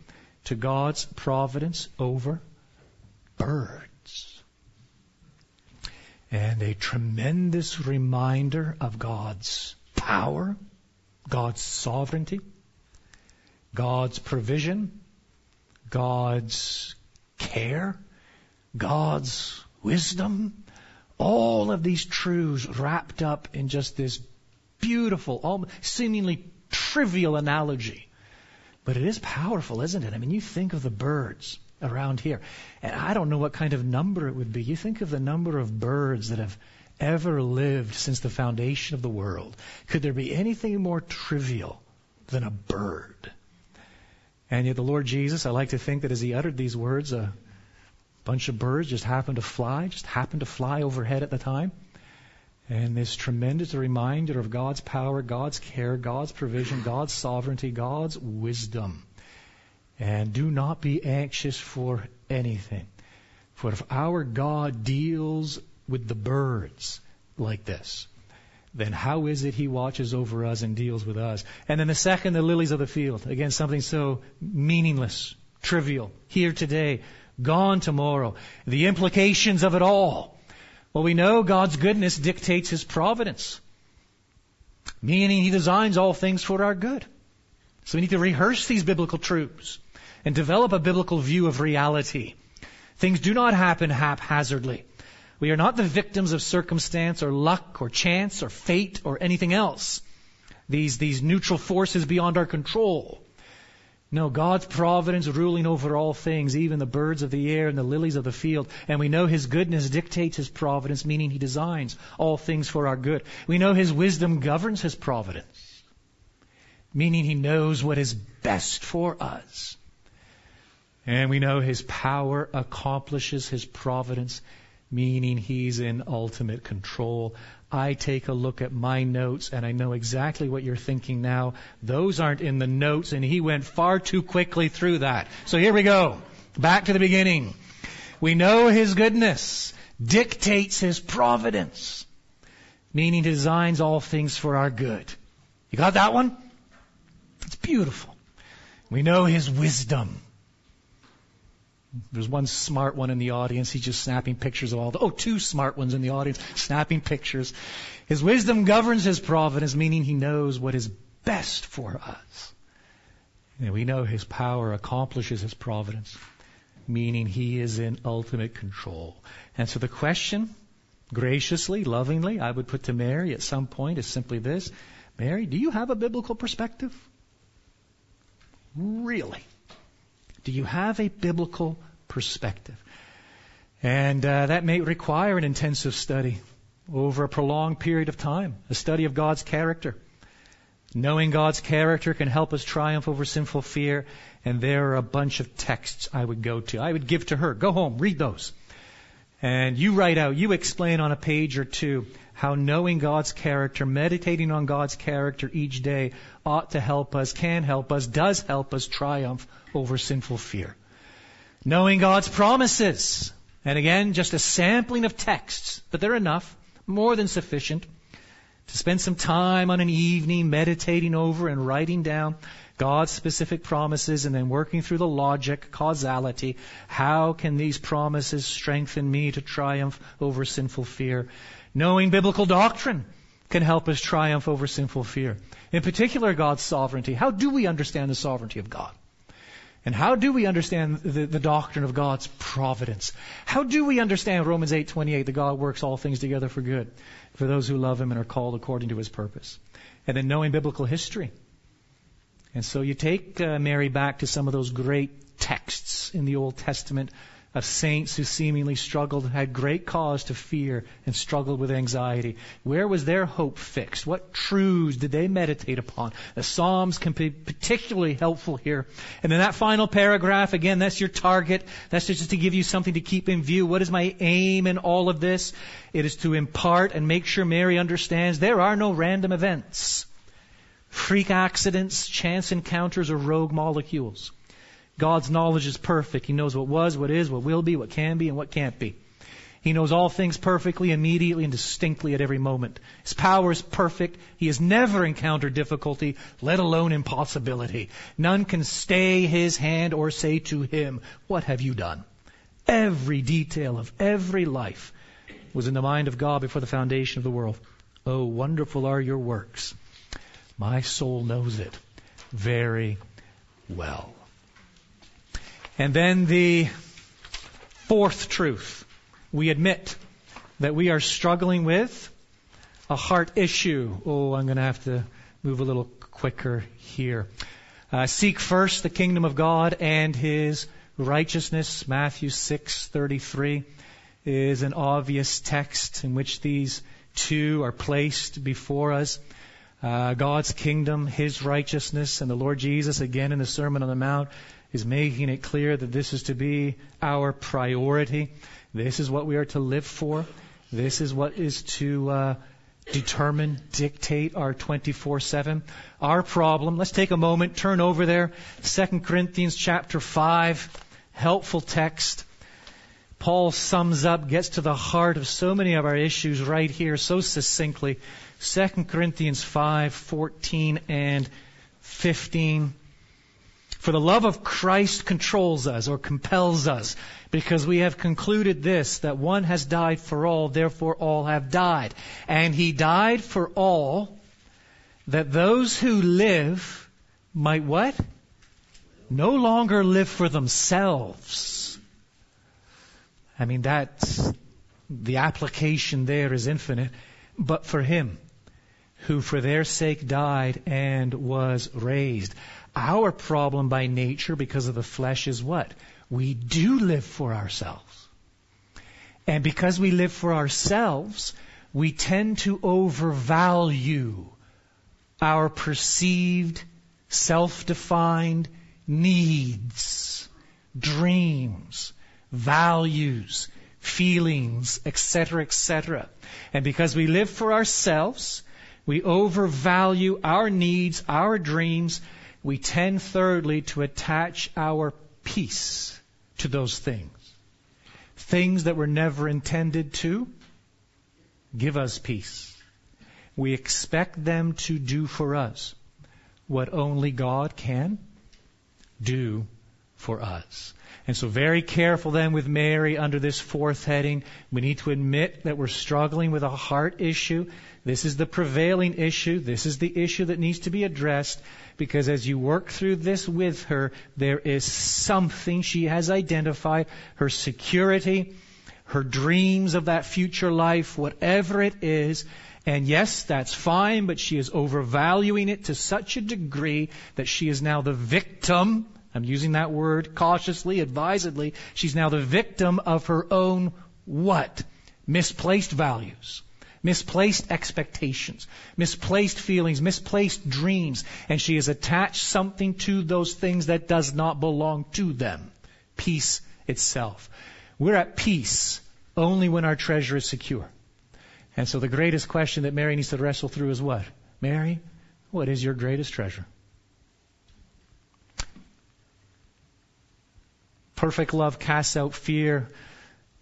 to God's providence over birds. And a tremendous reminder of God's power, God's sovereignty, God's provision, God's care God's wisdom. All of these truths wrapped up in just this beautiful, seemingly trivial analogy. But it is powerful, isn't it? I mean, you think of the birds around here, and I don't know what kind of number it would be. You think of the number of birds that have ever lived since the foundation of the world. Could there be anything more trivial than a bird? And yet the Lord Jesus, I like to think that as he uttered these words, a bunch of birds just happened to fly, just happened to fly overhead at the time. And this tremendous reminder of God's power, God's care, God's provision, God's sovereignty, God's wisdom. And do not be anxious for anything. For if our God deals with the birds like this, then how is it he watches over us and deals with us? And then the second, the lilies of the field. Again, something so meaningless, trivial, here today, gone tomorrow. The implications of it all. Well, we know God's goodness dictates his providence, meaning he designs all things for our good. So we need to rehearse these biblical truths and develop a biblical view of reality. Things do not happen haphazardly. We are not the victims of circumstance or luck or chance or fate or anything else. These, these neutral forces beyond our control. No, God's providence ruling over all things, even the birds of the air and the lilies of the field. And we know His goodness dictates His providence, meaning He designs all things for our good. We know His wisdom governs His providence, meaning He knows what is best for us. And we know His power accomplishes His providence meaning he's in ultimate control. I take a look at my notes and I know exactly what you're thinking now. Those aren't in the notes and he went far too quickly through that. So here we go. Back to the beginning. We know his goodness dictates his providence, meaning designs all things for our good. You got that one? It's beautiful. We know his wisdom there's one smart one in the audience. He's just snapping pictures of all the, oh, two smart ones in the audience, snapping pictures. His wisdom governs his providence, meaning he knows what is best for us. And we know his power accomplishes his providence, meaning he is in ultimate control. And so the question, graciously, lovingly, I would put to Mary at some point is simply this. Mary, do you have a biblical perspective? Really? Do you have a biblical perspective? And uh, that may require an intensive study over a prolonged period of time, a study of God's character. Knowing God's character can help us triumph over sinful fear, and there are a bunch of texts I would go to. I would give to her. Go home, read those. And you write out, you explain on a page or two how knowing God's character, meditating on God's character each day ought to help us, can help us, does help us triumph over sinful fear. Knowing God's promises. And again, just a sampling of texts, but they're enough, more than sufficient, to spend some time on an evening meditating over and writing down God's specific promises and then working through the logic, causality. How can these promises strengthen me to triumph over sinful fear? Knowing biblical doctrine can help us triumph over sinful fear. In particular, God's sovereignty. How do we understand the sovereignty of God? And how do we understand the, the doctrine of God's providence? How do we understand Romans 8:28 that God works all things together for good for those who love him and are called according to his purpose? And then knowing biblical history. And so you take uh, Mary back to some of those great texts in the Old Testament of saints who seemingly struggled, had great cause to fear, and struggled with anxiety. Where was their hope fixed? What truths did they meditate upon? The Psalms can be particularly helpful here. And then that final paragraph, again, that's your target. That's just to give you something to keep in view. What is my aim in all of this? It is to impart and make sure Mary understands there are no random events, freak accidents, chance encounters, or rogue molecules. God's knowledge is perfect. He knows what was, what is, what will be, what can be, and what can't be. He knows all things perfectly, immediately, and distinctly at every moment. His power is perfect. He has never encountered difficulty, let alone impossibility. None can stay his hand or say to him, What have you done? Every detail of every life was in the mind of God before the foundation of the world. Oh, wonderful are your works. My soul knows it very well. And then the Fourth truth. We admit that we are struggling with a heart issue. Oh, I'm going to have to move a little quicker here. Uh, seek first the kingdom of God and His righteousness. Matthew 6:33 is an obvious text in which these two are placed before us. Uh, God's kingdom, His righteousness, and the Lord Jesus, again in the Sermon on the Mount, is making it clear that this is to be our priority. This is what we are to live for. This is what is to uh, determine, dictate our 24/7. Our problem. Let's take a moment, turn over there, 2 Corinthians chapter 5, helpful text. Paul sums up, gets to the heart of so many of our issues right here so succinctly. 2 Corinthians 5, 14 and 15. For the love of Christ controls us or compels us, because we have concluded this, that one has died for all, therefore all have died. And he died for all, that those who live might what? No longer live for themselves I mean, that's, the application there is infinite. But for him, who for their sake died and was raised. Our problem by nature, because of the flesh, is what? We do live for ourselves. And because we live for ourselves, we tend to overvalue our perceived, self-defined needs, dreams, values, feelings, etc., etc. And because we live for ourselves, we overvalue our needs, our dreams. We tend, thirdly, to attach our peace to those things. Things that were never intended to give us peace. We expect them to do for us what only God can do for us. And so very careful then with Mary under this fourth heading. We need to admit that we're struggling with a heart issue. This is the prevailing issue. This is the issue that needs to be addressed because as you work through this with her, there is something she has identified, her security, her dreams of that future life, whatever it is. And yes, that's fine, but she is overvaluing it to such a degree that she is now the victim I'm using that word cautiously, advisedly. She's now the victim of her own what? Misplaced values, misplaced expectations, misplaced feelings, misplaced dreams, and she has attached something to those things that does not belong to them. Peace itself. We're at peace only when our treasure is secure. And so the greatest question that Mary needs to wrestle through is what? Mary, what is your greatest treasure? Perfect love casts out fear.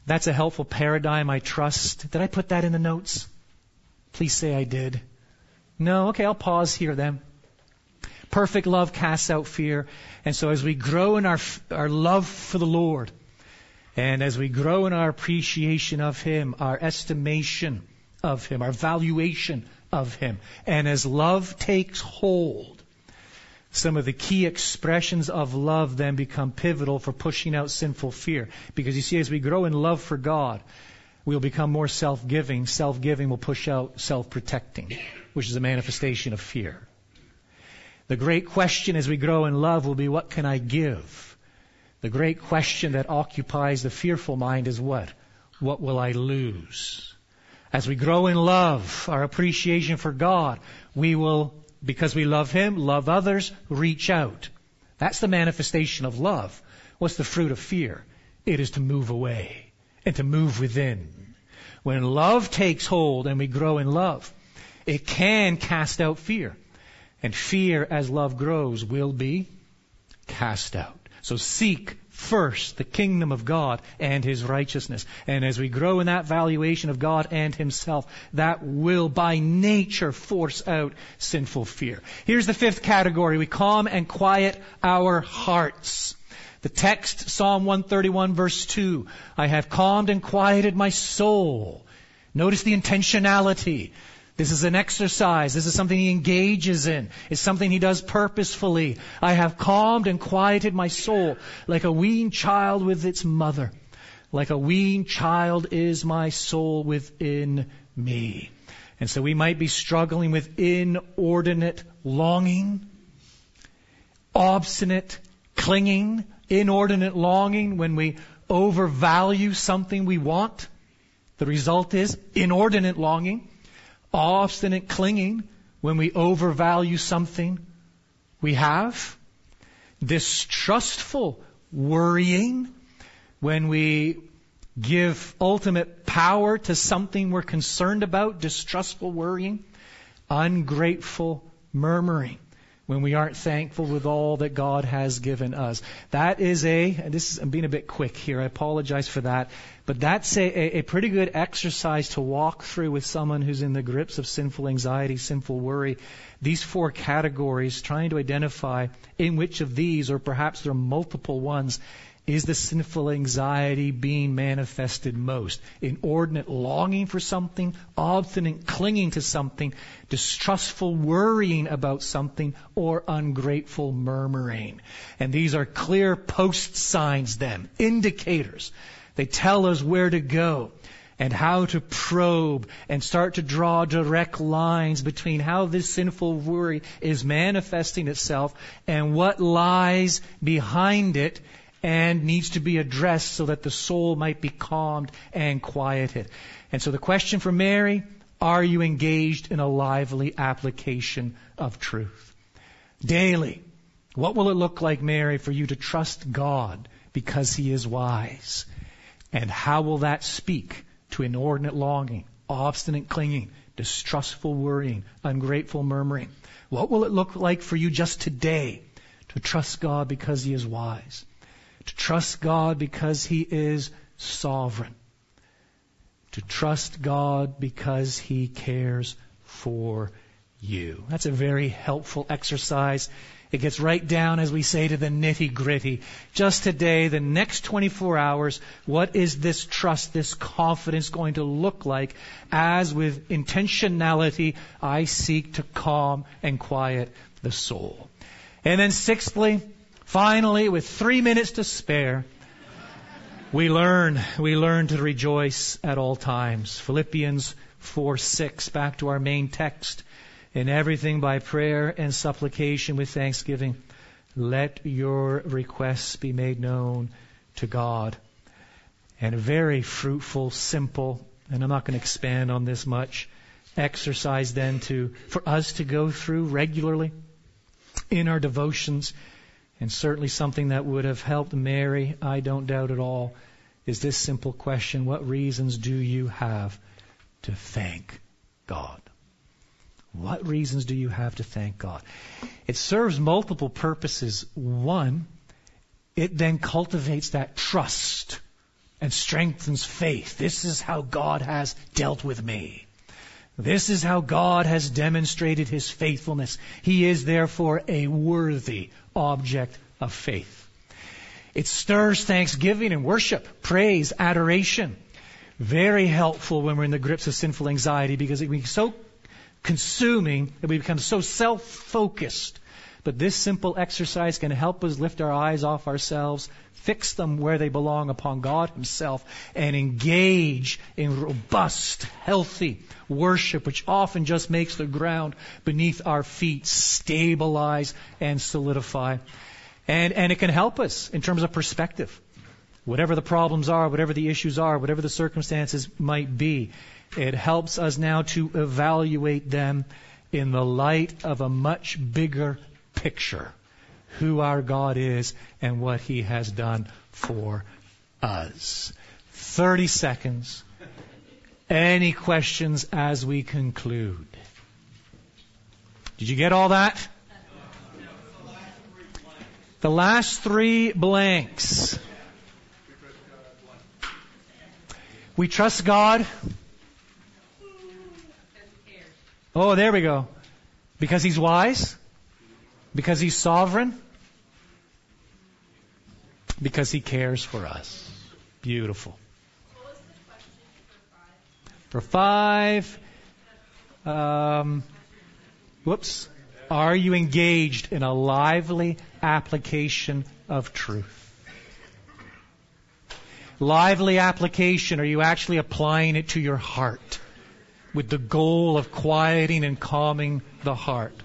That's a helpful paradigm, I trust. Did I put that in the notes? Please say I did. No? Okay, I'll pause here then. Perfect love casts out fear. And so as we grow in our, our love for the Lord, and as we grow in our appreciation of Him, our estimation of Him, our valuation of Him, and as love takes hold, some of the key expressions of love then become pivotal for pushing out sinful fear. Because you see, as we grow in love for God, we'll become more self-giving. Self-giving will push out self-protecting, which is a manifestation of fear. The great question as we grow in love will be, what can I give? The great question that occupies the fearful mind is what? What will I lose? As we grow in love, our appreciation for God, we will because we love Him, love others, reach out. That's the manifestation of love. What's the fruit of fear? It is to move away and to move within. When love takes hold and we grow in love, it can cast out fear. And fear, as love grows, will be cast out. So seek first the kingdom of God and His righteousness. And as we grow in that valuation of God and Himself, that will by nature force out sinful fear. Here's the fifth category. We calm and quiet our hearts. The text, Psalm 131 verse 2, I have calmed and quieted my soul. Notice the intentionality. This is an exercise. This is something he engages in. It's something he does purposefully. I have calmed and quieted my soul like a weaned child with its mother. like a weaned child is my soul within me. And so we might be struggling with inordinate longing, obstinate clinging, inordinate longing when we overvalue something we want. The result is inordinate longing, obstinate clinging when we overvalue something we have, distrustful worrying when we give ultimate power to something we're concerned about, distrustful worrying, ungrateful murmuring when we aren't thankful with all that God has given us. That is a, and this is, I'm being a bit quick here, I apologize for that, but that's a, a, pretty good exercise to walk through with someone who's in the grips of sinful anxiety, sinful worry. These four categories, trying to identify in which of these, or perhaps there are multiple ones, is the sinful anxiety being manifested most? Inordinate longing for something, obstinate clinging to something, distrustful worrying about something, or ungrateful murmuring. And these are clear post signs then, indicators. They tell us where to go and how to probe and start to draw direct lines between how this sinful worry is manifesting itself and what lies behind it and needs to be addressed so that the soul might be calmed and quieted. And so the question for Mary, are you engaged in a lively application of truth? Daily, what will it look like, Mary, for you to trust God because He is wise? And how will that speak to inordinate longing, obstinate clinging, distrustful worrying, ungrateful murmuring? What will it look like for you just today to trust God because He is wise? To trust God because He is sovereign. To trust God because He cares for you. That's a very helpful exercise. It gets right down, as we say, to the nitty gritty. Just today, the next 24 hours, what is this trust, this confidence going to look like as with intentionality I seek to calm and quiet the soul? And then sixthly, Finally, with three minutes to spare, we learn, we learn to rejoice at all times. Philippians 4 6, back to our main text. In everything by prayer and supplication with thanksgiving, let your requests be made known to God. And a very fruitful, simple, and I'm not going to expand on this much, exercise then to, for us to go through regularly in our devotions and certainly something that would have helped Mary, I don't doubt at all, is this simple question What reasons do you have to thank God? What reasons do you have to thank God? It serves multiple purposes. One, it then cultivates that trust and strengthens faith. This is how God has dealt with me. This is how God has demonstrated his faithfulness. He is therefore a worthy object of faith. It stirs thanksgiving and worship, praise, adoration. Very helpful when we're in the grips of sinful anxiety because it becomes so consuming that we become so self-focused. But this simple exercise can help us lift our eyes off ourselves, fix them where they belong upon God Himself, and engage in robust, healthy worship, which often just makes the ground beneath our feet stabilize and solidify. And, and it can help us in terms of perspective. Whatever the problems are, whatever the issues are, whatever the circumstances might be, it helps us now to evaluate them in the light of a much bigger picture who our God is and what He has done for us. 30 seconds. Any questions as we conclude? Did you get all that? The last three blanks. We trust God. Oh, there we go. Because He's wise. Because He's sovereign? Because He cares for us. Beautiful. For five, um, whoops. Are you engaged in a lively application of truth? lively application? Are you actually applying it to your heart with the goal of quieting and calming the heart?